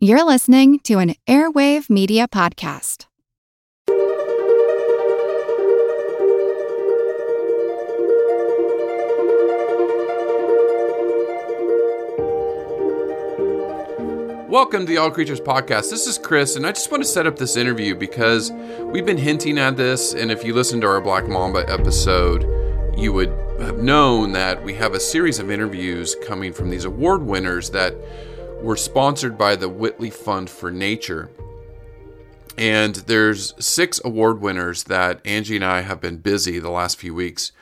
You're listening to an Airwave Media Podcast. Welcome to the All Creatures Podcast. This is Chris, and I just want to set up this interview because we've been hinting at this. And if you listen to our Black Mamba episode, you would have known that we have a series of interviews coming from these award winners that were sponsored by the Whitley Fund for Nature. And there's six award winners that Angie and I have been busy the last few weeks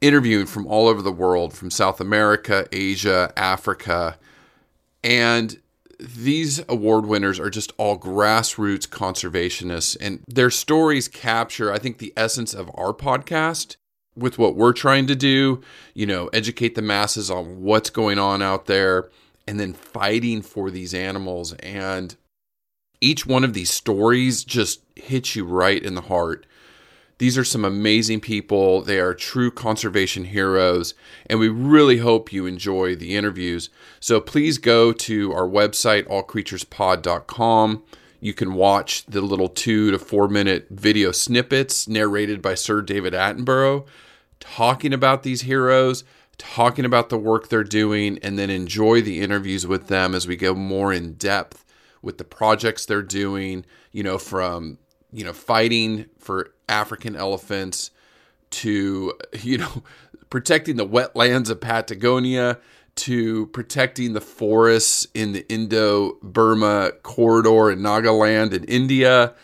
interviewing from all over the world, from South America, Asia, Africa. And these award winners are just all grassroots conservationists, and their stories capture, I think, the essence of our podcast with what we're trying to do, you know, educate the masses on what's going on out there and then fighting for these animals. And each one of these stories just hits you right in the heart. These are some amazing people. They are true conservation heroes, and we really hope you enjoy the interviews. So please go to our website, allcreaturespod.com. You can watch the little two to four minute video snippets narrated by Sir David Attenborough talking about these heroes talking about the work they're doing, and then enjoy the interviews with them as we go more in depth with the projects they're doing, you know, from, you know, fighting for African elephants to, you know, protecting the wetlands of Patagonia to protecting the forests in the Indo Burma corridor in Nagaland in India.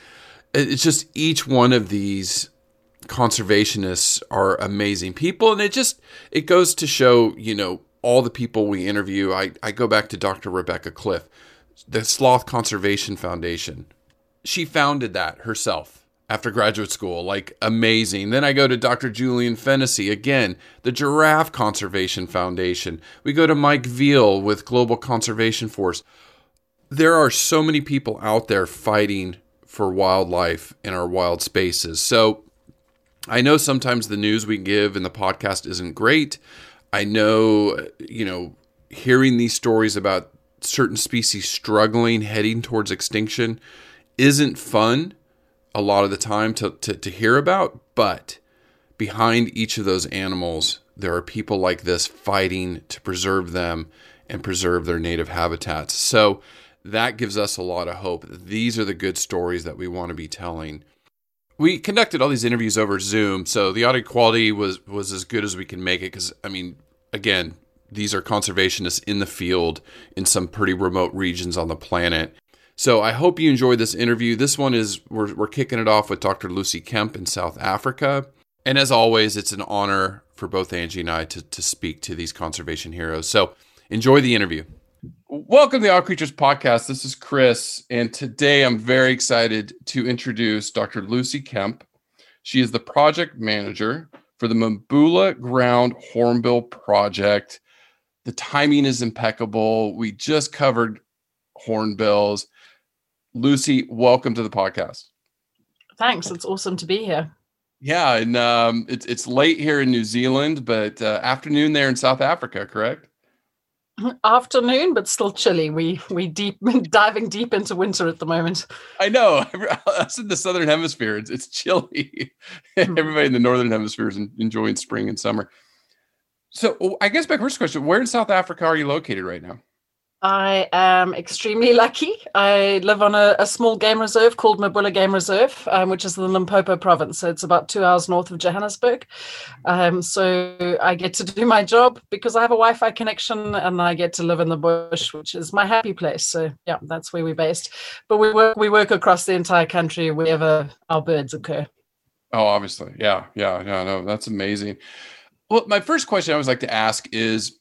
It's just each one of these conservationists are amazing people and it just it goes to show you know all the people we interview. I, I go back to dr rebecca cliffe the sloth conservation foundation. She founded that herself after graduate school like amazing. Then i go to dr julian fennessy again the giraffe conservation foundation. We go to mike veale with global conservation force. There are so many people out there fighting for wildlife in our wild spaces. So I know sometimes the news we give in the podcast isn't great. I know, you know, hearing these stories about certain species struggling, heading towards extinction, isn't fun a lot of the time to, to, to hear about. But behind each of those animals, there are people like this fighting to preserve them and preserve their native habitats. So that gives us a lot of hope. These are the good stories that we want to be telling we conducted all these interviews over Zoom, so the audio quality was was as good as we can make it. Because I mean, again, these are conservationists in the field in some pretty remote regions on the planet. So I hope you enjoyed this interview. This one is we're we're kicking it off with Dr. Lucy Kemp in South Africa, and as always, it's an honor for both Angie and I to to speak to these conservation heroes. So enjoy the interview. Welcome to the All Creatures Podcast. This is Chris, and today I'm very excited to introduce Dr. Lucy Kemp. She is the project manager for the Mabula Ground Hornbill Project. The timing is impeccable. We just covered hornbills. Lucy, welcome to the podcast. Thanks. It's awesome to be here. Yeah, and um, it's it's late here in New Zealand, but uh, afternoon there in South Africa, correct? Afternoon, but still chilly. We we deep diving deep into winter at the moment. I know. Us in the southern hemisphere, it's, it's chilly. Hmm. Everybody in the northern hemisphere is enjoying spring and summer. So, oh, I guess my first question: Where in South Africa are you located right now? I am extremely lucky. I live on a, a small game reserve called Mabula Game Reserve, um, which is in the Limpopo province. So it's about two hours north of Johannesburg. Um, so I get to do my job because I have a Wi Fi connection and I get to live in the bush, which is my happy place. So, yeah, that's where we're based. But we work, we work across the entire country wherever our birds occur. Oh, obviously. Yeah. Yeah. No, no, that's amazing. Well, my first question I always like to ask is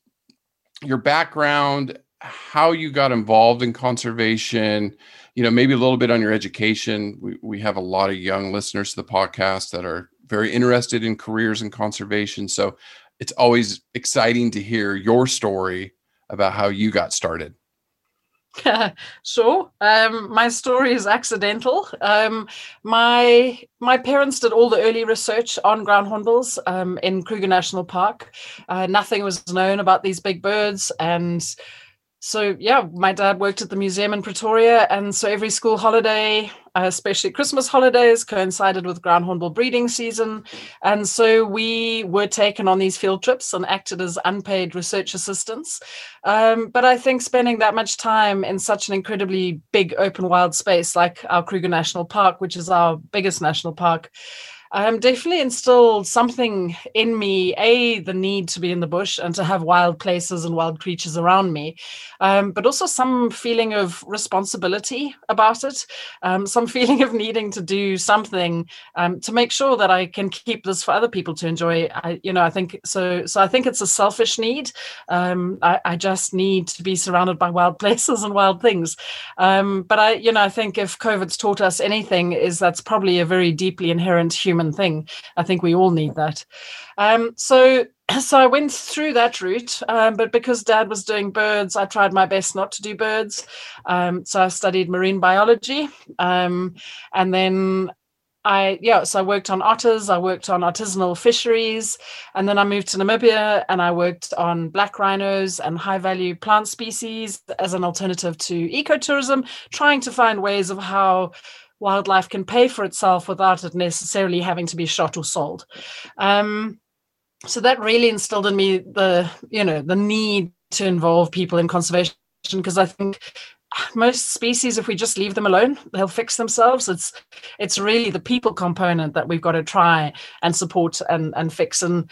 your background how you got involved in conservation, you know, maybe a little bit on your education. We, we have a lot of young listeners to the podcast that are very interested in careers in conservation. So it's always exciting to hear your story about how you got started. so Um, my story is accidental. Um, my my parents did all the early research on ground hornbills um, in Kruger National Park. Uh, nothing was known about these big birds, and so yeah, my dad worked at the museum in Pretoria, and so every school holiday, uh, especially Christmas holidays, coincided with ground hornbill breeding season, and so we were taken on these field trips and acted as unpaid research assistants. Um, but I think spending that much time in such an incredibly big open wild space like our Kruger National Park, which is our biggest national park um, definitely instilled something in me a the need to be in the bush and to have wild places and wild creatures around me um, but also some feeling of responsibility about it um, some feeling of needing to do something um, to make sure that i can keep this for other people to enjoy. I, you know i think so so i think it's a selfish need. Um, I, I, just need to be surrounded by wild places and wild things. Um, but i you know i think if covid's taught us anything is that's probably a very deeply inherent human human thing. I think we all need that. Um, so so I went through that route, um, but because Dad was doing birds, I tried my best not to do birds. Um, so I studied marine biology, um, and then I yeah, so I worked on otters, I worked on artisanal fisheries, and then I moved to Namibia and I worked on black rhinos and high value plant species as an alternative to ecotourism, trying to find ways of how wildlife can pay for itself without it necessarily having to be shot or sold. Um, so that really instilled in me the you know the need to involve people in conservation because I think most species if we just leave them alone they'll fix themselves. It's it's really the people component that we've got to try and support and and fix. And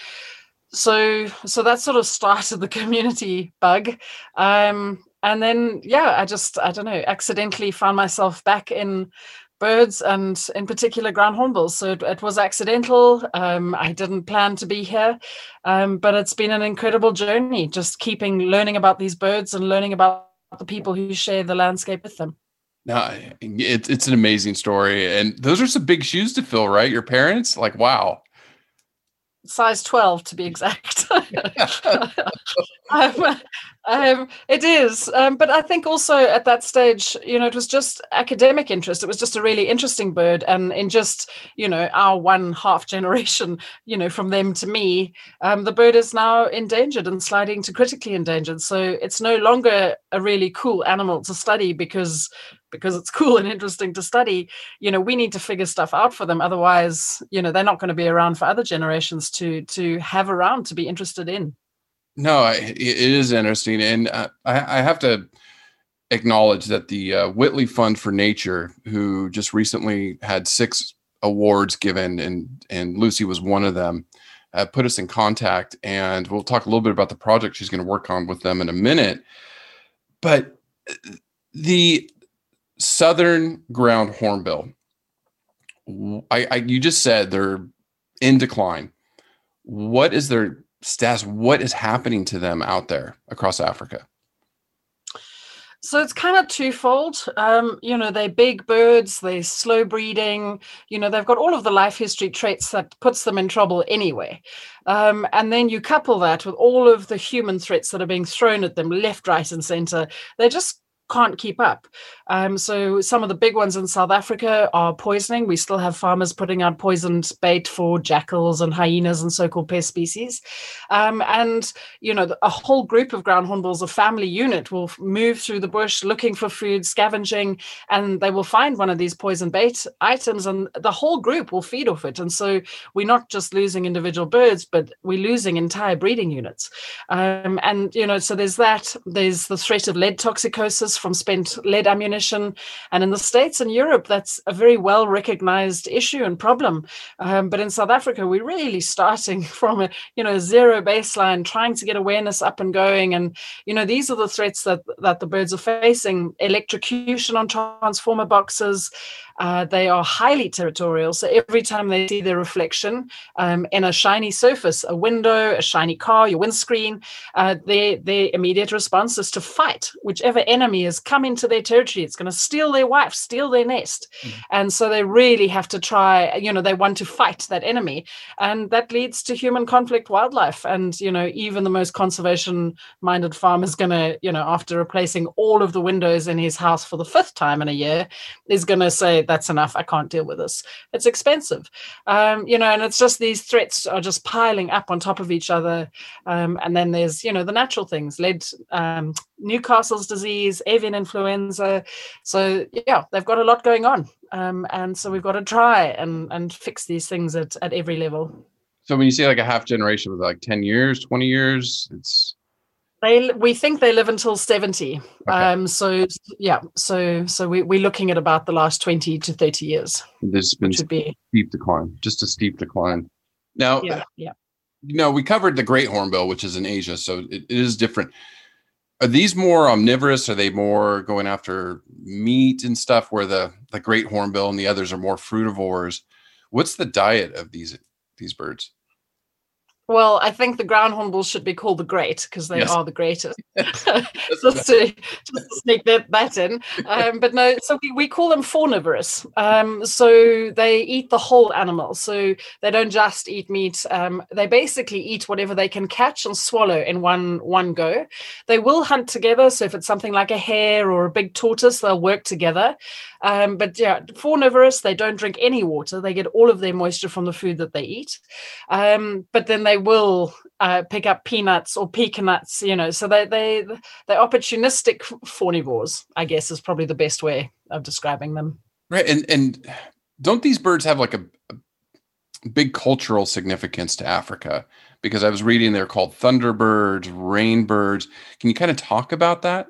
so so that sort of started the community bug. Um and then yeah i just i don't know accidentally found myself back in birds and in particular ground hornbills. So it, it was accidental. Um, I didn't plan to be here, um, but it's been an incredible journey just keeping learning about these birds and learning about the people who share the landscape with them. No, it's it's an amazing story, and those are some big shoes to fill, right? Your parents, like, wow size 12 to be exact. Um, um, it is um, but i think also at that stage you know it was just academic interest. It was just a really interesting bird and in just you know our one half generation you know from them to me um, the bird is now endangered and sliding to critically endangered. So it's no longer a really cool animal to study because because it's cool and interesting to study you know we need to figure stuff out for them. Otherwise you know they're not going to be around for other generations to to have around to be interested in. No it is interesting. And uh, I, I, have to acknowledge that the uh, whitley fund for nature who just recently had six awards given and and lucy was one of them uh, put us in contact and we'll talk a little bit about the project she's going to work on with them in a minute. But uh, the southern ground hornbill. I, I you just said they're in decline. What is their status? What is happening to them out there across Africa? So it's kind of twofold. Um, you know, they're big birds, they're slow breeding, you know, they've got all of the life history traits that puts them in trouble anyway. Um, and then you couple that with all of the human threats that are being thrown at them left, right, and center. They're just can't keep up. Um, so some of the big ones in South Africa are poisoning. We still have farmers putting out poisoned bait for jackals and hyenas and so-called pest species. Um, and you know, a whole group of ground hornbills, a family unit, will move through the bush looking for food, scavenging, and they will find one of these poison bait items, and the whole group will feed off it. And so we're not just losing individual birds, but we're losing entire breeding units. Um, and you know, so there's that. There's the threat of lead toxicosis from spent lead ammunition. And in the States and Europe, that's a very well recognized issue and problem. Um, but in South Africa, we're really starting from a you know zero baseline, trying to get awareness up and going. And you know these are the threats that that the birds are facing: electrocution on transformer boxes, uh, they are highly territorial. So every time they see their reflection um, in a shiny surface, a window, a shiny car, your windscreen, uh, their, their immediate response is to fight whichever enemy has come into their territory. It's going to steal their wife, steal their nest. Mm-hmm. And so they really have to try, you know, they want to fight that enemy. And that leads to human conflict wildlife. And, you know, even the most conservation minded farmer is going to, you know, after replacing all of the windows in his house for the fifth time in a year, is going to say, that's enough. I can't deal with this. It's expensive, um, you know, and it's just these threats are just piling up on top of each other. Um, and then there's, you know, the natural things, lead, um, Newcastle's disease, avian influenza. So yeah, they've got a lot going on, um, and so we've got to try and and fix these things at at every level. So when you say like a half generation with like ten years, twenty years, it's they we think they live until 70 okay. um so yeah so so we, we're looking at about the last 20 to 30 years there's been be, steep decline just a steep decline. Now yeah yeah. you know we covered the great hornbill which is in asia so it, it is different. Are these more omnivorous? Are they more going after meat and stuff where the the great hornbill and the others are more frugivores what's the diet of these these birds well, I think the ground hornbills should be called the great because they yes. are the greatest. just, to, just to sneak that, that in. Um, but no, so we, we call them faunivorous. Um, so they eat the whole animal. So they don't just eat meat. Um, they basically eat whatever they can catch and swallow in one one go. They will hunt together. So if it's something like a hare or a big tortoise, they'll work together. Um, but yeah, faunivorous, they don't drink any water. They get all of their moisture from the food that they eat. Um, but then they will uh, pick up peanuts or pecan-nuts, you know. So they they they're opportunistic faunivores, I guess, is probably the best way of describing them. Right, and and don't these birds have like a, a big cultural significance to Africa? Because I was reading they're called thunderbirds, rainbirds. Can you kind of talk about that?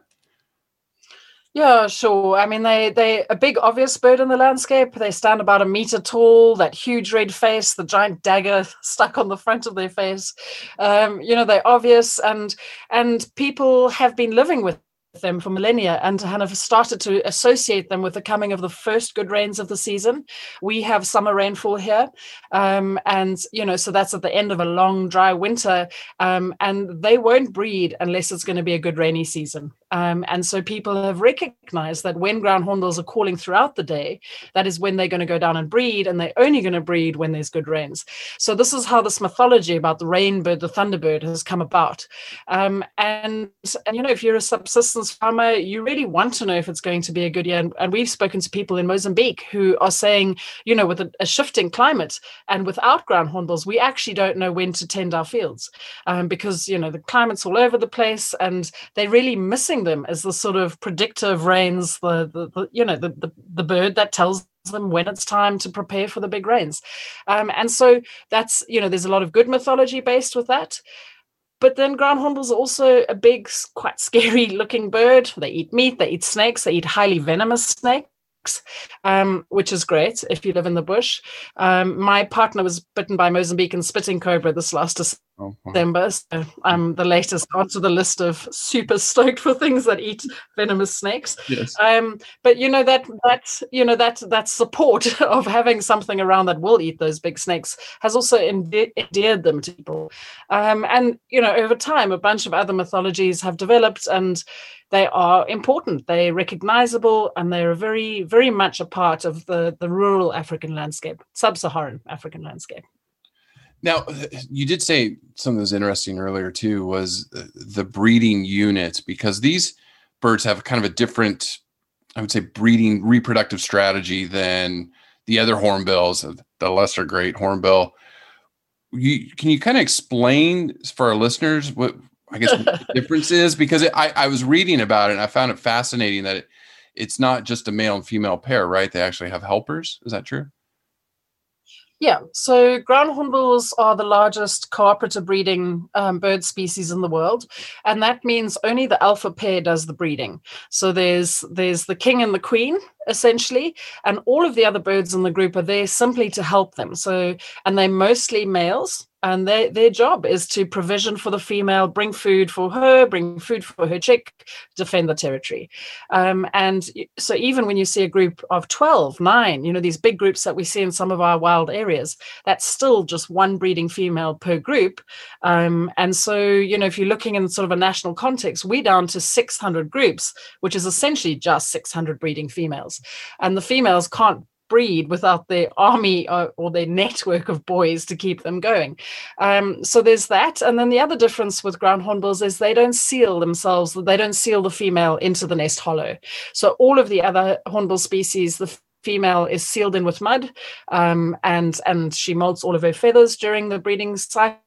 Yeah, sure. I mean, they they a big obvious bird in the landscape. They stand about a meter tall. That huge red face, the giant dagger stuck on the front of their face. Um, you know, they're obvious, and and people have been living with them for millennia and of started to associate them with the coming of the first good rains of the season. We have summer rainfall here. Um, and, you know, so that's at the end of a long, dry winter. Um, and they won't breed unless it's going to be a good rainy season. Um, and so people have recognized that when ground hornbills are calling throughout the day, that is when they're going to go down and breed, and they're only going to breed when there's good rains. So this is how this mythology about the rainbird, the thunderbird, has come about. Um, and, and you know, if you're a subsistence farmer, you really want to know if it's going to be a good year. And, and we've spoken to people in Mozambique who are saying, you know, with a, a, shifting climate and without ground hornbills, we actually don't know when to tend our fields um, because you know the climate's all over the place, and they're really missing them as the sort of predictive rains, the, the, the you know the, the the bird that tells them when it's time to prepare for the big rains. Um, and so that's, you know, there's a lot of good mythology based with that. But then ground hornbills also a big, quite scary looking bird. They eat meat, they eat snakes, they eat highly venomous snakes um, which is great if you live in the bush. Um, my partner was bitten by Mozambican spitting cobra this last December. Oh, so I'm the latest onto the list of super stoked for things that eat venomous snakes. Yes. Um, but you know that that you know that that support of having something around that will eat those big snakes has also endeared them to people. Um, and you know over time, a bunch of other mythologies have developed and they are important, they're recognizable, and they're very, very much a part of the, the rural African landscape, sub Saharan African landscape. Now, uh, you did say something that was interesting earlier too was uh, the breeding unit because these birds have kind of a different, I would say, breeding reproductive strategy than the other hornbills, uh, the lesser great hornbill. You, can you kind of explain for our listeners what I guess the difference is because it, I, I was reading about it and I found it fascinating that it, it's not just a male and female pair, right? They actually have helpers. Is that true? Yeah, so ground hornbills are the largest cooperative breeding um, bird species in the world, and that means only the alpha pair does the breeding. So there's there's the king and the queen essentially, and all of the other birds in the group are there simply to help them. So and they're mostly males, and their their job is to provision for the female, bring food for her, bring food for her chick, defend the territory. Um, and so even when you see a group of 12, nine, you know, these big groups that we see in some of our wild areas, that's still just one breeding female per group. Um, and so, you know, if you're looking in sort of a national context, we're down to 600 groups, which is essentially just 600 breeding females. And the females can't breed without their army or, uh, or, their network of boys to keep them going. Um, so there's that. And then the other difference with ground hornbills is they don't seal themselves, they don't seal the female into the nest hollow. So all of the other hornbill species, the female is sealed in with mud um, and and she molts all of her feathers during the breeding cycle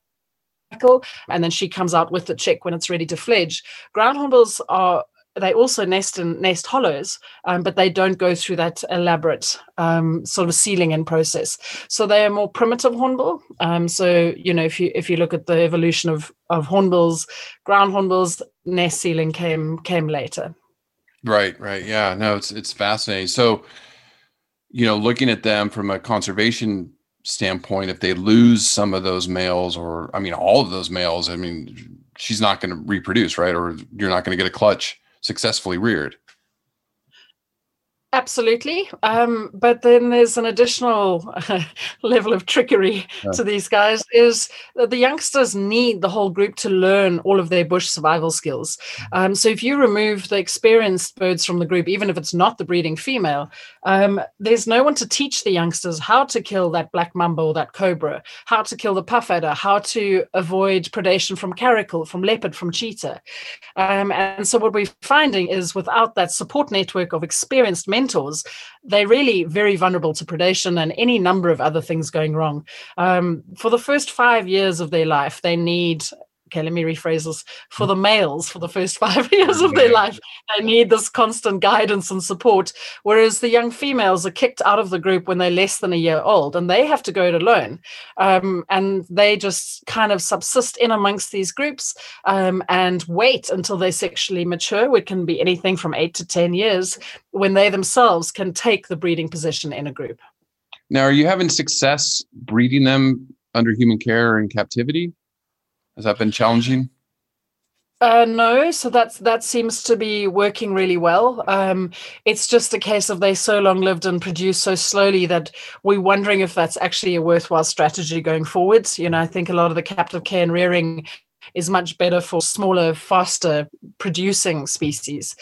and then she comes out with the chick when it's ready to fledge. Ground hornbills are they also nest in nest hollows, um, but they don't go through that elaborate um, sort of sealing in process. So they are more primitive hornbill. Um, so you know, if you if you look at the evolution of of hornbills, ground hornbills, nest sealing came came later. Right, right, yeah. No, it's it's fascinating. So, you know, looking at them from a conservation standpoint, if they lose some of those males, or I mean, all of those males, I mean, she's not going to reproduce, right? Or you're not going to get a clutch successfully reared. Absolutely. Um, but then there's an additional uh, level of trickery yeah. to these guys is that the youngsters need the whole group to learn all of their bush survival skills. Um, so if you remove the experienced birds from the group, even if it's not the breeding female, um, there's no one to teach the youngsters how to kill that black mamba or that cobra, how to kill the puff adder, how to avoid predation from caracal, from leopard, from cheetah. Um, and so what we're finding is without that support network of experienced men mentors, they're really very vulnerable to predation and any number of other things going wrong. Um, for the first five years of their life, they need okay, let me rephrase this for the males for the first five years of their life, they need this constant guidance and support. Whereas the young females are kicked out of the group when they're less than a year old and they have to go it alone. Um, and they just kind of subsist in amongst these groups um, and wait until they sexually mature, which can be anything from eight to 10 years, when they themselves can take the breeding position in a group. Now, are you having success breeding them under human care or in captivity? Has that been challenging? Uh, no, so that's that seems to be working really well. Um, it's just a case of they so long lived and produced so slowly that we're wondering if that's actually a worthwhile strategy going forwards. You know, I think a lot of the captive care and rearing is much better for smaller, faster producing species.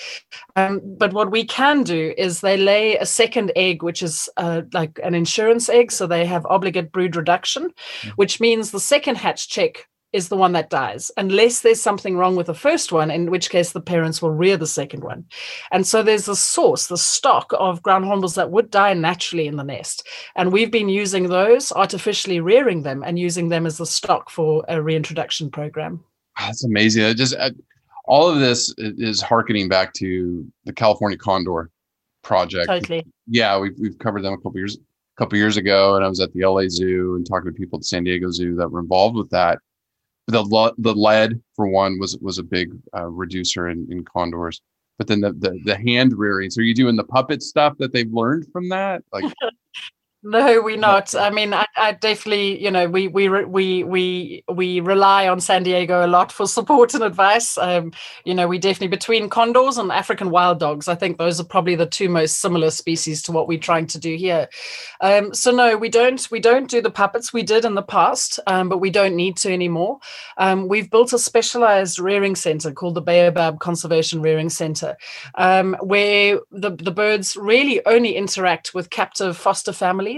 Um, but what we can do is they lay a second egg, which is uh, like an insurance egg. So they have obligate brood reduction, mm-hmm. which means the second hatch chick is the one that dies, unless there's something wrong with the first one, in which case the parents will rear the second one. And so there's the source, the stock of ground hornbills that would die naturally in the nest. And we've been using those, artificially rearing them, and using them as the stock for a reintroduction program. That's amazing. I just I, all of this is harkening back to the California Condor project. Totally. Yeah, we've we've covered them a couple years a couple years ago, and I was at the LA Zoo and talking to people at the San Diego Zoo that were involved with that the the lead for one was was a big uh, reducer in, in condors but then the, the the hand rearing so are you doing the puppet stuff that they've learned from that? Like No, we're not. I mean, I, I, definitely, you know, we we we we we rely on San Diego a lot for support and advice. Um, you know, we definitely between condors and African wild dogs. I think those are probably the two most similar species to what we're trying to do here. Um, so no, we don't we don't do the puppets. We did in the past, um, but we don't need to anymore. Um, we've built a specialized rearing center called the Baobab Conservation Rearing Center, um, where the the birds really only interact with captive foster families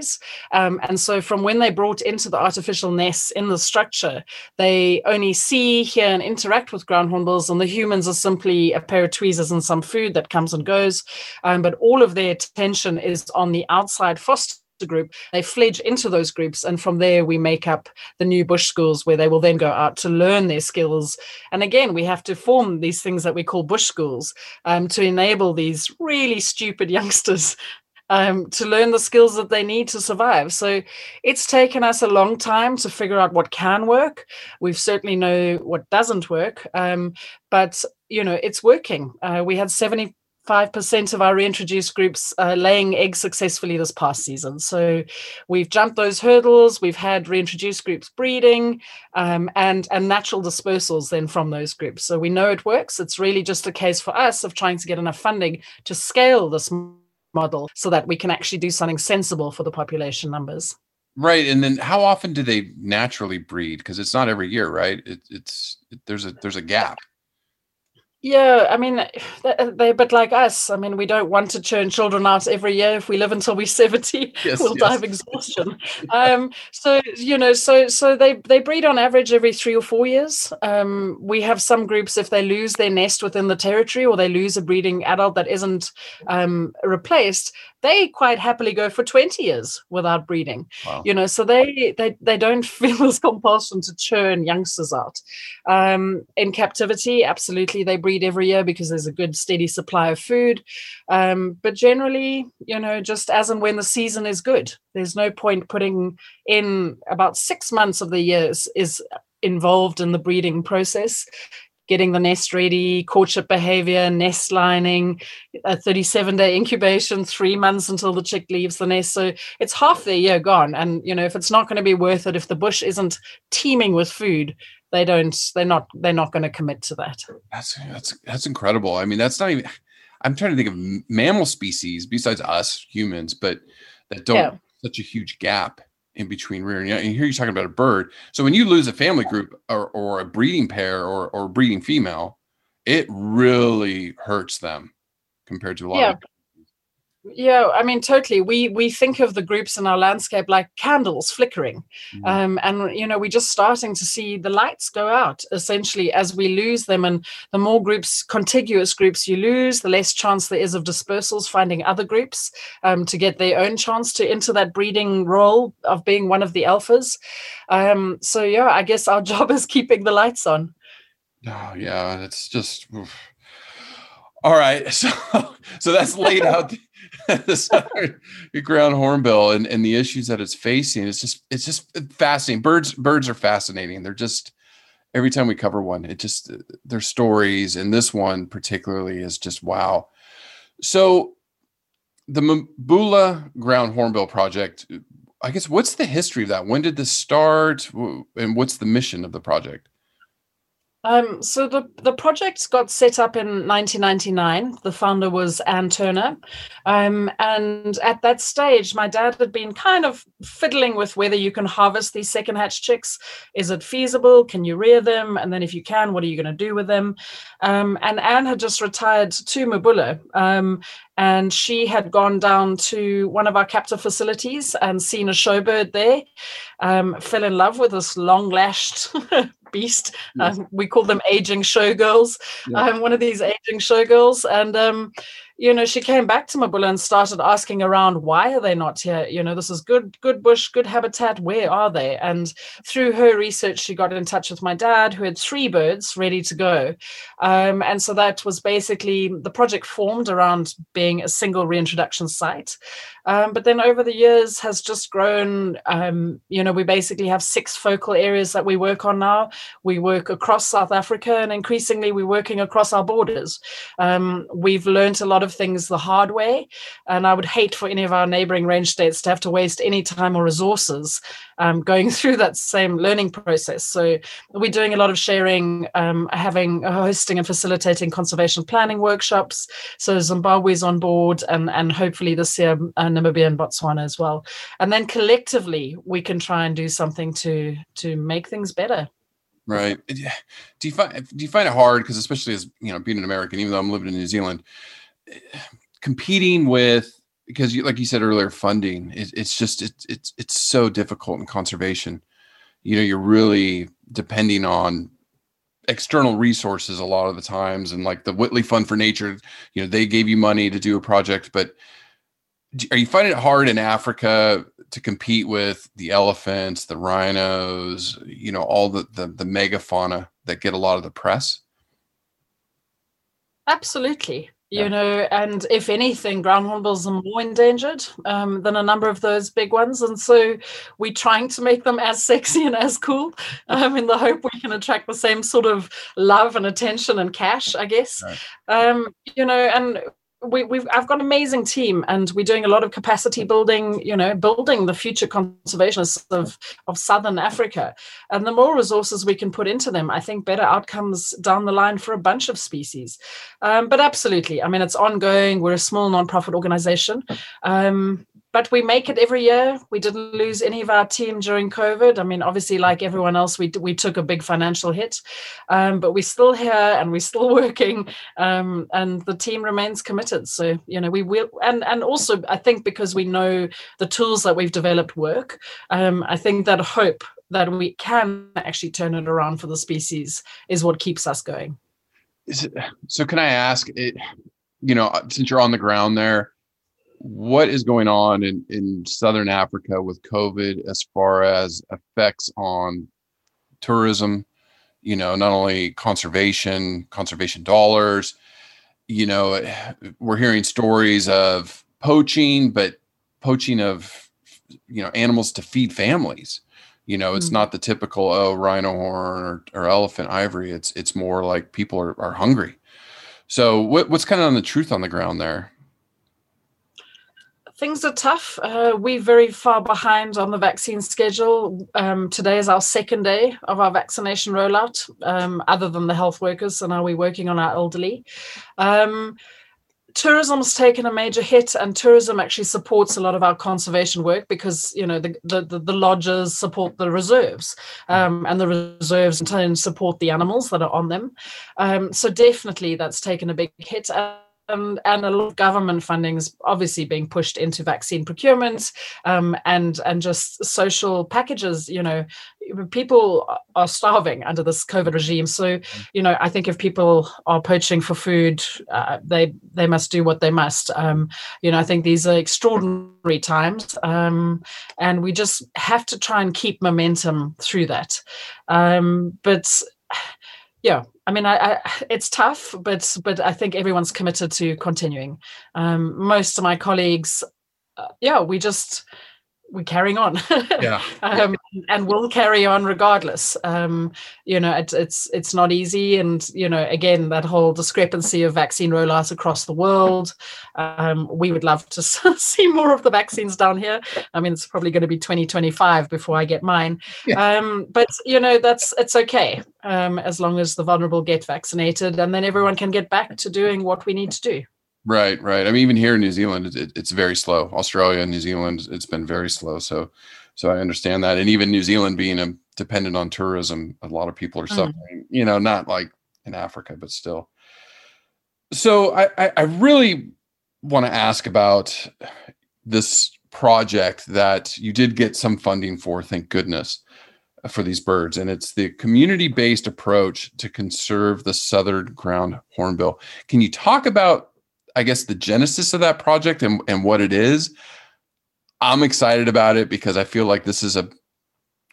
um, and so, from when they brought into the artificial nests in the structure, they only see, hear, and interact with ground hornbills, and the humans are simply a pair of tweezers and some food that comes and goes. Um, but all of their attention is on the outside foster group. They fledge into those groups and from there we make up the new bush schools where they will then go out to learn their skills. And again we have to form these things that we call bush schools um, to enable these really stupid youngsters um, to learn the skills that they need to survive. So it's taken us a long time to figure out what can work. We've certainly know what doesn't work, um, but you know it's working. Uh, we had seventy. 5% of our reintroduced groups uh, laying eggs successfully this past season. So we've jumped those hurdles. We've had reintroduced groups breeding um, and, and natural dispersals then from those groups. So we know it works. It's really just a case for us of trying to get enough funding to scale this model so that we can actually do something sensible for the population numbers. Right, and then how often do they naturally breed? Because it's not every year, right? It, it's it, there's a there's a gap. Yeah, I mean, they're a bit like us. I mean, we don't want to churn children out every year. If we live until we're 70, yes, we'll yes. die of exhaustion. um, so, you know, so so they, they breed on average every three or four years. Um, we have some groups, if they lose their nest within the territory or they lose a breeding adult that isn't um, replaced, they quite happily go for 20 years without breeding wow. you know so they they they don't feel this compulsion to churn youngsters out um, in captivity absolutely they breed every year because there's a good steady supply of food um, but generally you know just as and when the season is good there's no point putting in about six months of the years is involved in the breeding process getting the nest ready, courtship behavior, nest lining, a 37 day incubation, three months until the chick leaves the nest. So it's half their year gone. And, you know, if it's not going to be worth it, if the bush isn't teeming with food, they don't, they're not, they're not going to commit to that. That's, that's, that's incredible. I mean, that's not even, I'm trying to think of mammal species besides us humans, but that don't yeah. such a huge gap in between rearing. And here you're talking about a bird. So when you lose a family group or, or a breeding pair or, or breeding female, it really hurts them compared to a lot yeah. of yeah i mean totally. We we think of the groups in our landscape like candles flickering. Mm-hmm. um, and you know we're just starting to see the lights go out essentially as we lose them. And the more groups contiguous groups you lose the less chance there is of dispersals finding other groups um, to get their own chance to enter that breeding role of being one of the alphas. Um, so yeah i guess our job is keeping the lights on. Oh yeah it's just oof. all right so so that's laid out the ground hornbill and, and the issues that it's facing. It's just it's just fascinating. Birds birds are fascinating. They're just every time we cover one, it just their stories and this one particularly is just wow. So the Mabula Ground Hornbill Project, I guess what's the history of that? When did this start and what's the mission of the project? Um, so the, the project got set up in 1999. The founder was Anne Turner. Um, and at that stage, my dad had been kind of fiddling with whether you can harvest these second hatch chicks. Is it feasible? Can you rear them? And then if you can, what are you going to do with them? Um, and Anne had just retired to Mabula. Um, and she had gone down to one of our captive facilities and seen a showbird there, um, fell in love with this long lashed beast. Yes. Um, we call them aging showgirls. Yeah. Um, one of these aging showgirls, and um, you know, she came back to Mabula and started asking around, why are they not here? You know, this is good, good bush, good habitat. Where are they? And through her research, she got in touch with my dad, who had three birds ready to go. Um, and so that was basically the project formed around being a single reintroduction site. Um, but then over the years has just grown. Um, you know, we basically have six focal areas that we work on now. We work across South Africa, and increasingly we're working across our borders. Um, we've learned a lot of things the hard way. And I would hate for any of our neighboring range states to have to waste any time or resources um, going through that same learning process. So we're doing a lot of sharing, um, having uh, hosting and facilitating conservation planning workshops. So Zimbabwe's on board, and and hopefully this year uh, Namibia and Botswana as well. And then collectively we can try and do something to to make things better. Right. Do you find do you find it hard because especially as you know being an American, even though I'm living in New Zealand, competing with because you, like you said earlier funding it, it's just it's it's it's so difficult in conservation. You know you're really depending on external resources a lot of the times and like the whitley fund for nature you know they gave you money to do a project but are you finding it hard in africa to compete with the elephants the rhinos you know all the the, the megafauna that get a lot of the press? Absolutely you yeah. know and if anything ground hornbills are more endangered um, than a number of those big ones and so we're trying to make them as sexy and as cool um, in the hope we can attract the same sort of love and attention and cash i guess right. um, you know and we, we've I've got an amazing team, and we're doing a lot of capacity building. You know, building the future conservationists of of Southern Africa. And the more resources we can put into them, I think better outcomes down the line for a bunch of species. Um, but absolutely, I mean, it's ongoing. We're a small nonprofit organization. Um, but we make it every year. We didn't lose any of our team during COVID. I mean, obviously, like everyone else, we we took a big financial hit, um, but we're still here and we're still working, um, and the team remains committed. So you know, we will, and and also I think because we know the tools that we've developed work, um, I think that hope that we can actually turn it around for the species is what keeps us going. so, can I ask it? You know, since you're on the ground there what is going on in, in southern africa with covid as far as effects on tourism? You know not only conservation conservation dollars you know we're hearing stories of poaching but poaching of you know animals to feed families. You know it's mm-hmm. not the typical oh rhino horn or, or elephant ivory. It's it's more like people are, are hungry. So what, what's kind of on the truth on the ground there things are tough. Uh, we're very far behind on the vaccine schedule. Um, today is our second day of our vaccination rollout, um, other than the health workers. So now we're working on our elderly. Um, tourism's taken a major hit and tourism actually supports a lot of our conservation work because you know the the, the lodges support the reserves um, and the reserves in turn support the animals that are on them um, so definitely that's taken a big hit um, and a lot of government funding is obviously being pushed into vaccine procurement um, and and just social packages. You know, people are starving under this COVID regime. So, you know, I think if people are poaching for food, uh, they they must do what they must. Um, you know, I think these are extraordinary times, um, and we just have to try and keep momentum through that. Um, but yeah i mean I, I, it's tough but but i think everyone's committed to continuing. Um, most of my colleagues uh, yeah we just we're carrying on. Yeah. um, and we'll carry on regardless. Um, you know it, it's it's not easy. And you know again that whole discrepancy of vaccine rollouts across the world um, we would love to see more of the vaccines down here. I mean it's probably going to be 2025 before i get mine. Yeah. Um, but you know that's it's okay um, as long as the vulnerable get vaccinated and then everyone can get back to doing what we need to do Right, right. I mean, even here in New Zealand, it, it's very slow. Australia and New Zealand, it's been very slow. So, so I understand that. And even New Zealand being a, dependent on tourism, a lot of people are mm. suffering. You know, not like in Africa, but still. So I, I, I really want to ask about this project that you did get some funding for. Thank goodness for these birds, and it's the community-based approach to conserve the southern ground hornbill. Can you talk about I guess the genesis of that project and, and what it is. I'm excited about it because I feel like this is a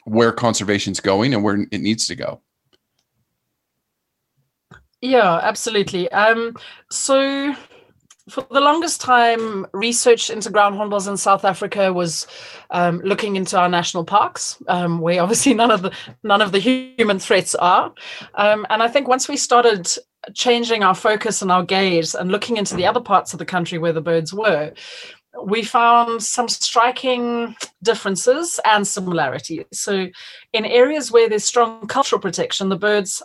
where conservation's going and where it needs to go. Yeah, absolutely. Um, so for the longest time, research into ground hornbills in South Africa was um, looking into our national parks, um, where obviously none of the none of the human threats are. Um, and I think once we started changing our focus and our gaze and looking into the mm-hmm. other parts of the country where the birds were, we found some striking differences and similarities. So, in areas where there's strong cultural protection, the birds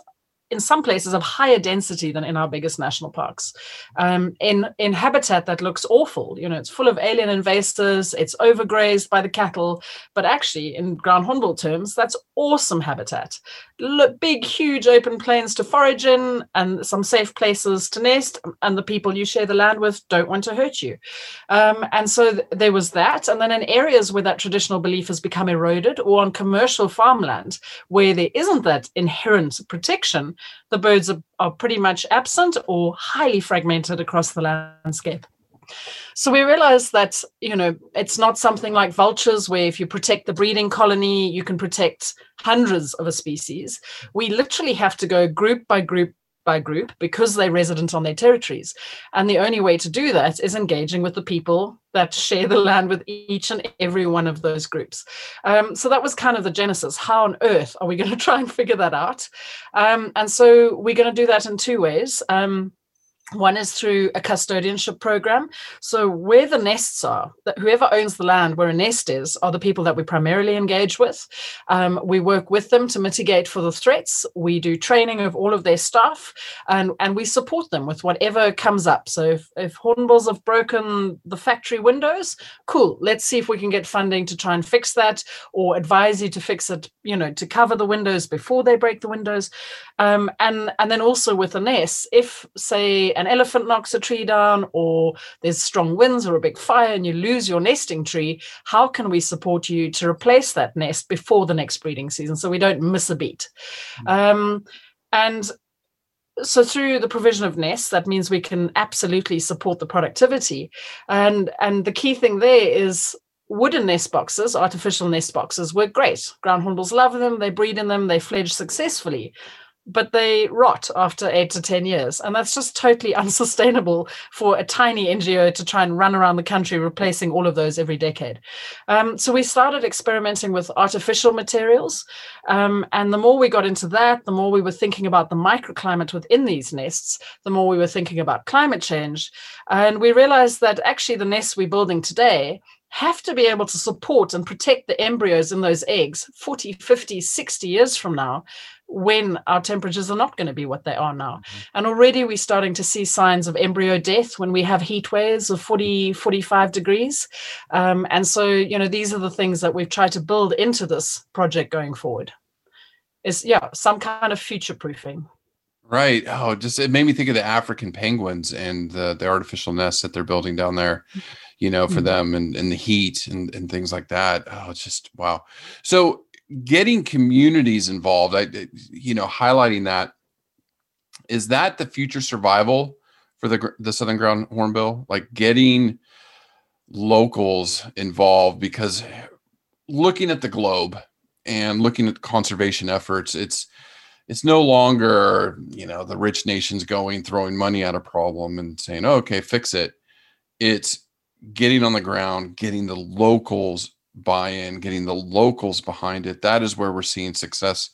in some places of higher density than in our biggest national parks. Um, in in habitat that looks awful, you know, it's full of alien invasors, it's overgrazed by the cattle, but actually, in ground hornbill terms, that's awesome habitat. Look, big, huge open plains to forage in, and some safe places to nest, and the people you share the land with don't want to hurt you. Um, and so th- there was that, and then in areas where that traditional belief has become eroded, or on commercial farmland where there isn't that inherent protection the birds are, are pretty much absent or highly fragmented across the landscape. So we realized that, you know, it's not something like vultures where if you protect the breeding colony, you can protect hundreds of a species. We literally have to go group by group by group because they're resident on their territories. And the only way to do that is engaging with the people that share the land with each and every one of those groups. Um, so that was kind of the genesis. How on earth are we going to try and figure that out? Um, and so we're going to do that in two ways. Um, One is through a custodianship program. So, where the nests are, that whoever owns the land where a nest is, are the people that we primarily engage with. Um, we work with them to mitigate for the threats. We do training of all of their staff, and, and we support them with whatever comes up. So, if, if hornbills have broken the factory windows, cool. Let's see if we can get funding to try and fix that, or advise you to fix it. You know, to cover the windows before they break the windows, um, and and then also with the nests, if say an elephant knocks a tree down or there's strong winds or a big fire and you lose your nesting tree, how can we support you to replace that nest before the next breeding season so we don't miss a beat? Mm-hmm. Um, and so through the provision of nests that means we can absolutely support the productivity and and the key thing there is wooden nest boxes artificial nest boxes work great ground hornbills love them they breed in them they fledge successfully but they rot after eight to 10 years. And that's just totally unsustainable for a tiny NGO to try and run around the country replacing all of those every decade. Um, so we started experimenting with artificial materials. Um, and the more we got into that, the more we were thinking about the microclimate within these nests, the more we were thinking about climate change. And we realized that actually the nests we're building today have to be able to support and protect the embryos in those eggs 40, 50, 60 years from now when our temperatures are not going to be what they are now. Mm-hmm. And already we're starting to see signs of embryo death when we have heat waves of 40, 45 degrees. Um, and so, you know, these are the things that we've tried to build into this project going forward. Is yeah, some kind of future proofing. Right. Oh, just it made me think of the African penguins and the the artificial nests that they're building down there, you know, for mm-hmm. them and, and the heat and, and things like that. Oh, it's just wow. So getting communities involved, I, you know, highlighting that is that the future survival for the the southern ground hornbill, like getting locals involved because looking at the globe and looking at conservation efforts, it's it's no longer you know the rich nations going throwing money at a problem and saying oh, okay fix it. It's getting on the ground getting the locals buy-in, getting the locals behind it. That is where we're seeing success,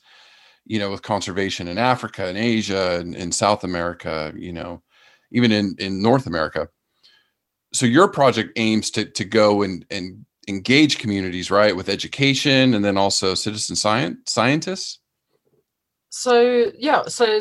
you know, with conservation in Africa and Asia and in South America, you know, even in, in North America. So your project aims to to go and and engage communities, right, with education and then also citizen science scientists. So yeah, so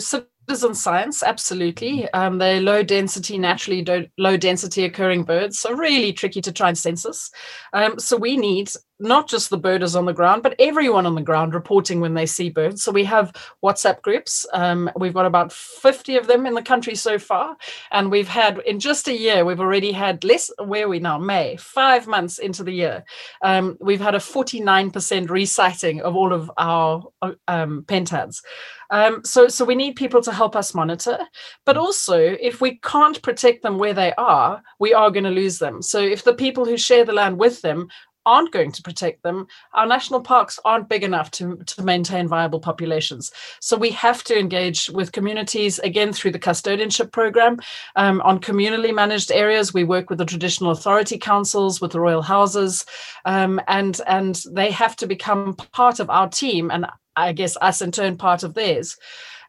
science, absolutely. Um, they're low density, naturally do- low density occurring birds, so really tricky to try and census. Um, so we need not just the birders on the ground, but everyone on the ground reporting when they see birds. So we have WhatsApp groups. Um, we've got about 50 of them in the country so far. And we've had, in just a year, we've already had less, where we now? May, five months into the year. Um, we've had a 49% resighting of all of our um, pentads. Um, so, so we need people to help us monitor, but also if we can't protect them where they are, we are going to lose them. So, if the people who share the land with them aren't going to protect them, our national parks aren't big enough to, to maintain viable populations. So we have to engage with communities again through the custodianship program. Um, on communally managed areas, we work with the traditional authority councils, with the royal houses, um, and and they have to become part of our team, and I guess us in turn part of theirs.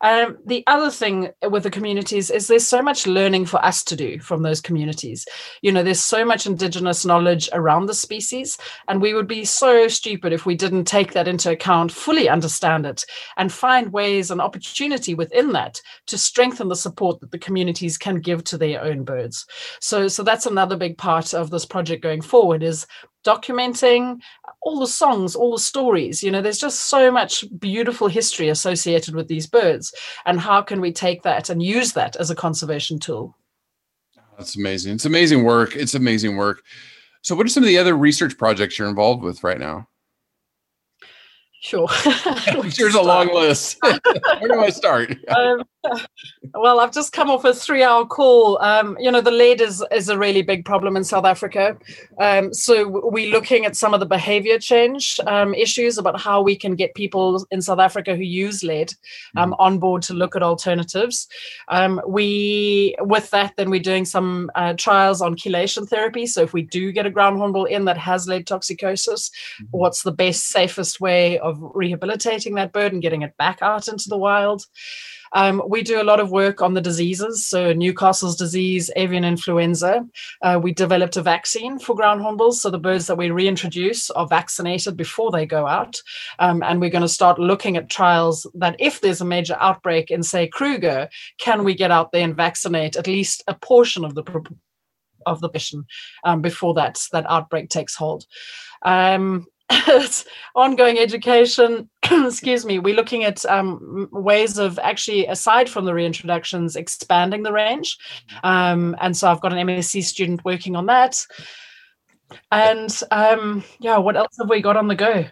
Um, the other thing with the communities is there's so much learning for us to do from those communities. You know, there's so much indigenous knowledge around the species, and we would be so stupid if we didn't take that into account, fully understand it, and find ways and opportunity within that to strengthen the support that the communities can give to their own birds. So, so that's another big part of this project going forward is documenting all the songs, all the stories. You know, there's just so much beautiful history associated with these birds. And how can we take that and use that as a conservation tool? That's amazing. It's amazing work. It's amazing work. So, what are some of the other research projects you're involved with right now? Sure. Here's a long list. Where do I start? um, well, I've just come off a three-hour call. Um, you know, the lead is is a really big problem in South Africa. Um, so we're looking at some of the behavior change um, issues about how we can get people in South Africa who use lead um, mm-hmm. on board to look at alternatives. Um, we, with that, then we're doing some uh, trials on chelation therapy. So if we do get a ground hornbill in that has lead toxicosis, mm-hmm. what's the best, safest way of rehabilitating that bird and getting it back out into the wild. Um, we do a lot of work on the diseases, so Newcastle's disease, avian influenza. Uh, we developed a vaccine for ground hornbills, so the birds that we reintroduce are vaccinated before they go out. Um, and we're going to start looking at trials that if there's a major outbreak in, say, Kruger, can we get out there and vaccinate at least a portion of the of the mission um, before that that outbreak takes hold. Um, ongoing education. Excuse me. We're looking at um, ways of actually aside from the reintroductions expanding the range. Um, and so i've got an msc student working on that. And um, yeah what else have we got on the go?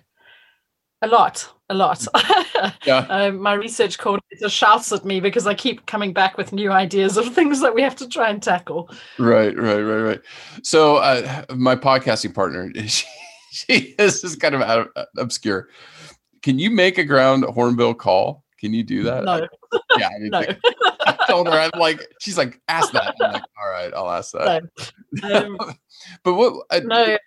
A lot. A lot. Yeah. Um, my research coordinator shouts at me because i keep coming back with new ideas of things that we have to try and tackle. Right right right right. So uh, my podcasting partner she, she is just kind of out of, uh, obscure. Can you make a ground hornbill call? Can you do that? No. Yeah I, no. I told her i'm like she's like ask that. I'm like all right i'll ask that. No. Um, but what uh, no.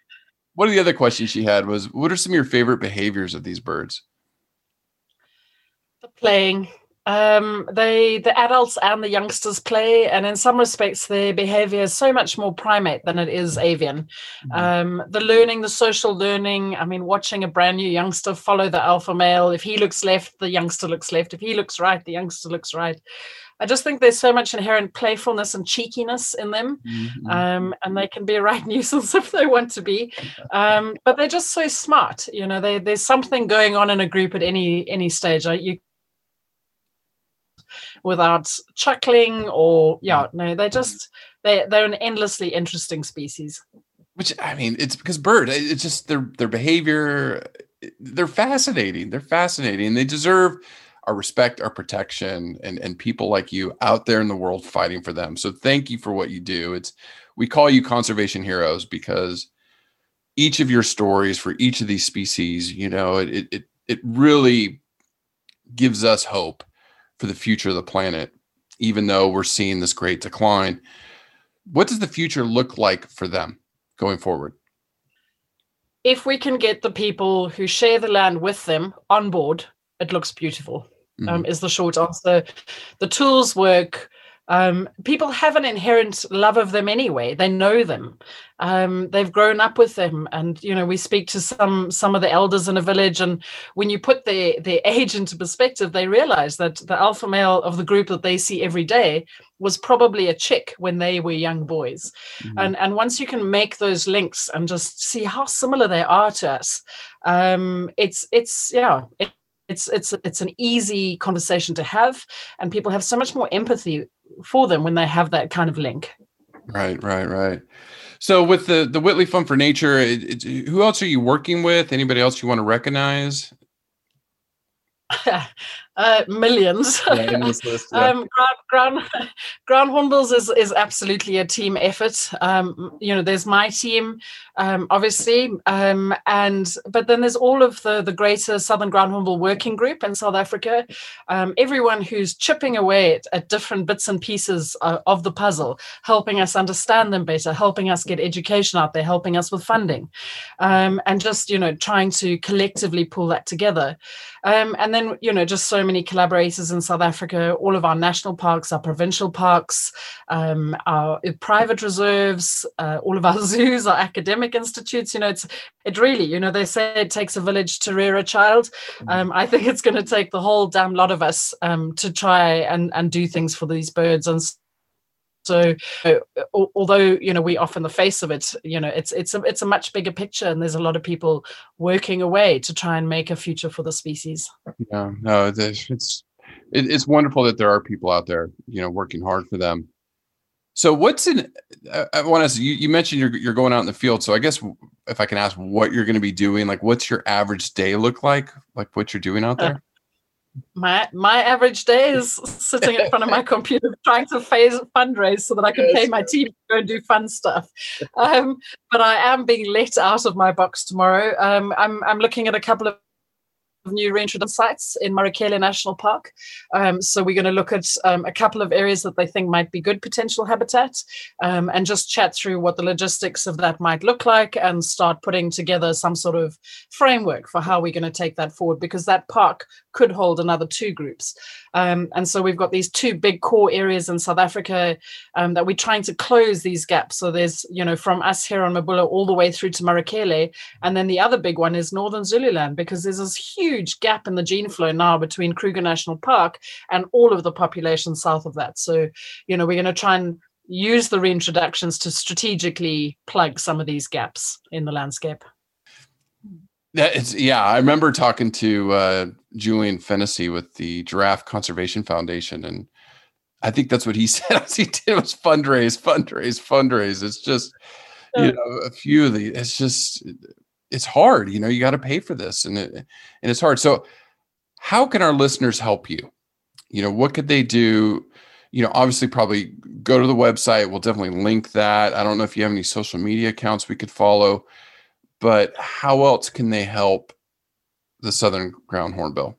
one of the other questions she had was what are some of your favorite behaviors of these birds? The playing. Um, they the adults and the youngsters play, and in some respects, their behavior is so much more primate than it is avian. Mm-hmm. Um, the learning, the social learning. I mean, watching a brand new youngster follow the alpha male. If he looks left, the youngster looks left. If he looks right, the youngster looks right. I just think there's so much inherent playfulness and cheekiness in them, mm-hmm. um, and they can be a right nuisance if they want to be. Um, but they're just so smart, you know. They, there's something going on in a group at any any stage. You without chuckling or yeah mm. no they're just they they're an endlessly interesting species. Which i mean it's because bird it's just their their behavior they're fascinating they're fascinating. They deserve our respect our protection and and people like you out there in the world fighting for them. So thank you for what you do. It's we call you conservation heroes because each of your stories for each of these species you know it it it really gives us hope for the future of the planet, even though we're seeing this great decline. What does the future look like for them going forward? If we can get the people who share the land with them on board, it looks beautiful. Mm-hmm. Um, is the short answer. The tools work um, people have an inherent love of them anyway. They know them. Um, they've grown up with them, and you know we speak to some some of the elders in a village, and when you put their their age into perspective, they realize that the alpha male of the group that they see every day was probably a chick when they were young boys, mm-hmm. and and once you can make those links and just see how similar they are to us, um, it's it's yeah. It, it's it's it's an easy conversation to have and people have so much more empathy for them when they have that kind of link. Right, right, right. So with the the Whitley Fund for Nature, it, it, who else are you working with? Anybody else you want to recognize? uh, millions. Yeah, list, yeah. um, ground, ground, ground hornbills is is absolutely a team effort. Um, you know, there's my team, um, obviously, um, and but then there's all of the the greater Southern Ground Hornbill Working Group in South Africa. Um, everyone who's chipping away at, at different bits and pieces uh, of the puzzle, helping us understand them better, helping us get education out there, helping us with funding, um, and just you know trying to collectively pull that together. and then you know just so many collaborators in South Africa, all of our national parks, our provincial parks, um, our private reserves, uh, all of our zoos, our academic institutes. You know, it's it really, you know, they say it takes a village to rear a child. Mm. Um, I think it's going to take the whole damn lot of us um, to try and and do things for these birds and so uh, although you know we often the face of it you know it's it's a it's a much bigger picture and there's a lot of people working away to try and make a future for the species. Yeah no it's it's, it's wonderful that there are people out there you know working hard for them. So what's in i want to you, you mentioned you're, you're going out in the field. So i guess if i can ask what you're going to be doing like what's your average day look like? Like what you're doing out there my my average day is sitting in front of my computer trying to phase fundraise so that I can pay my team to go and do fun stuff. Um, but I am being let out of my box tomorrow. Um, I'm I'm looking at a couple of new reintroduction sites in Marakele National Park. Um, so we're going to look at um, a couple of areas that they think might be good potential habitat um, and just chat through what the logistics of that might look like and start putting together some sort of framework for how we're going to take that forward because that park could hold another two groups. Um, and so we've got these two big core areas in South Africa um, that we're trying to close these gaps. So there's, you know, from us here on Mabula all the way through to Marakele. And then the other big one is Northern Zululand because there's this huge gap in the gene flow now between Kruger National Park and all of the population south of that. So, you know, we're going to try and use the reintroductions to strategically plug some of these gaps in the landscape. That is, yeah, I remember talking to uh, Julian Fennessy with the Giraffe Conservation Foundation, and I think that's what he said. As he did was fundraise, fundraise, fundraise. It's just, you know, a few of the. It's just, it's hard. You know, you got to pay for this, and it, and it's hard. So, how can our listeners help you? You know, what could they do? You know, obviously, probably go to the website. We'll definitely link that. I don't know if you have any social media accounts we could follow but how else can they help the southern ground hornbill?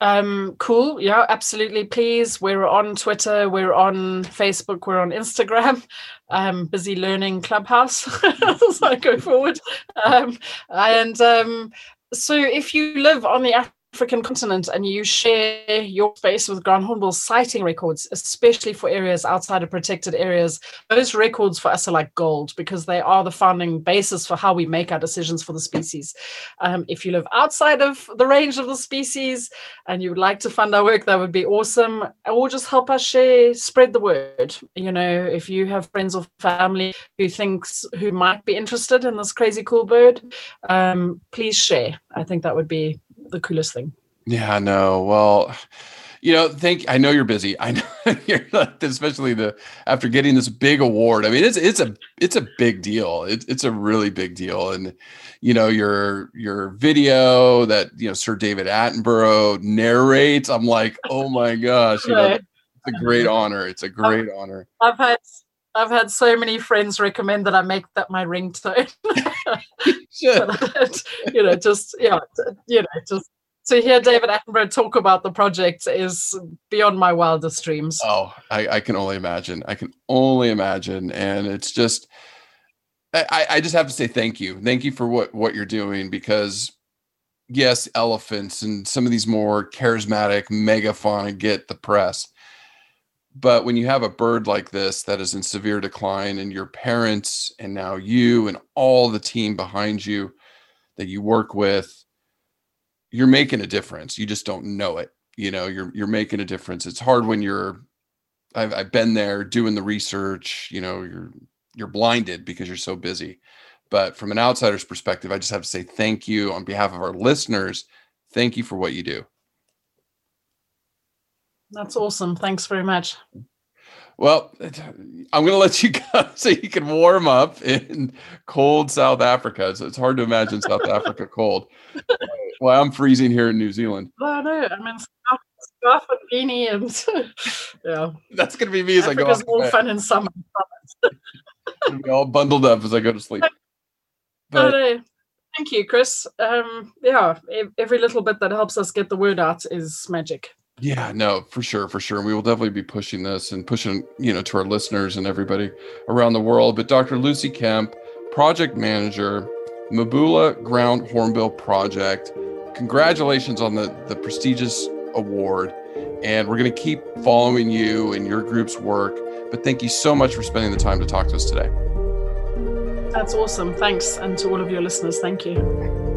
Um, cool. Yeah, absolutely. Please. We're on Twitter, we're on Facebook, we're on Instagram. Um, busy learning Clubhouse as I go forward. Um, and um, so if you live on the African continent and you share your space with ground hornbill sighting records, especially for areas outside of protected areas, those records for us are like gold because they are the founding basis for how we make our decisions for the species. Um, if you live outside of the range of the species and you would like to fund our work, that would be awesome. Or just help us share, spread the word. You know, if you have friends or family who thinks who might be interested in this crazy cool bird, um, please share. I think that would be the coolest thing. Yeah, no. Well, you know, thank. I know you're busy. I know you're like, especially the after getting this big award. I mean, it's it's a it's a big deal. It's it's a really big deal, and you know your your video that you know Sir David Attenborough narrates. I'm like, oh my gosh, you know, it's a great honor. It's a great I've, honor. I've had I've had so many friends recommend that I make that my ringtone. you know, just yeah, you know, just to hear David Attenborough talk about the project is beyond my wildest dreams. Oh, I, I can only imagine. I can only imagine, and it's just, I, I just have to say thank you, thank you for what what you're doing because, yes, elephants and some of these more charismatic megafauna get the press, but when you have a bird like this that is in severe decline, and your parents, and now you, and all the team behind you that you work with, you're making a difference. You just don't know it. You know, you're you're making a difference. It's hard when you're. I've I've been there doing the research. You know, you're you're blinded because you're so busy. But from an outsider's perspective, I just have to say thank you on behalf of our listeners. Thank you for what you do. That's awesome. Thanks very much. Well, I'm going to let you go so you can warm up in cold South Africa. So it's hard to imagine South Africa cold. Well, I'm freezing here in New Zealand. Oh, no. I'm in scarf and beanie and yeah. That's going to be me as Africa's I go. all fun in summer. be all bundled up as I go to sleep. But, oh, no. Thank you, Chris. Um, yeah, every little bit that helps us get the word out is magic. Yeah, no, for sure, for sure. We will definitely be pushing this and pushing, you know, to our listeners and everybody around the world. But Dr. Lucy Kemp, project manager, Mabula Ground Hornbill Project. Congratulations on the the prestigious award. And we're going to keep following you and your group's work. But thank you so much for spending the time to talk to us today. That's awesome. Thanks. And to all of your listeners, thank you.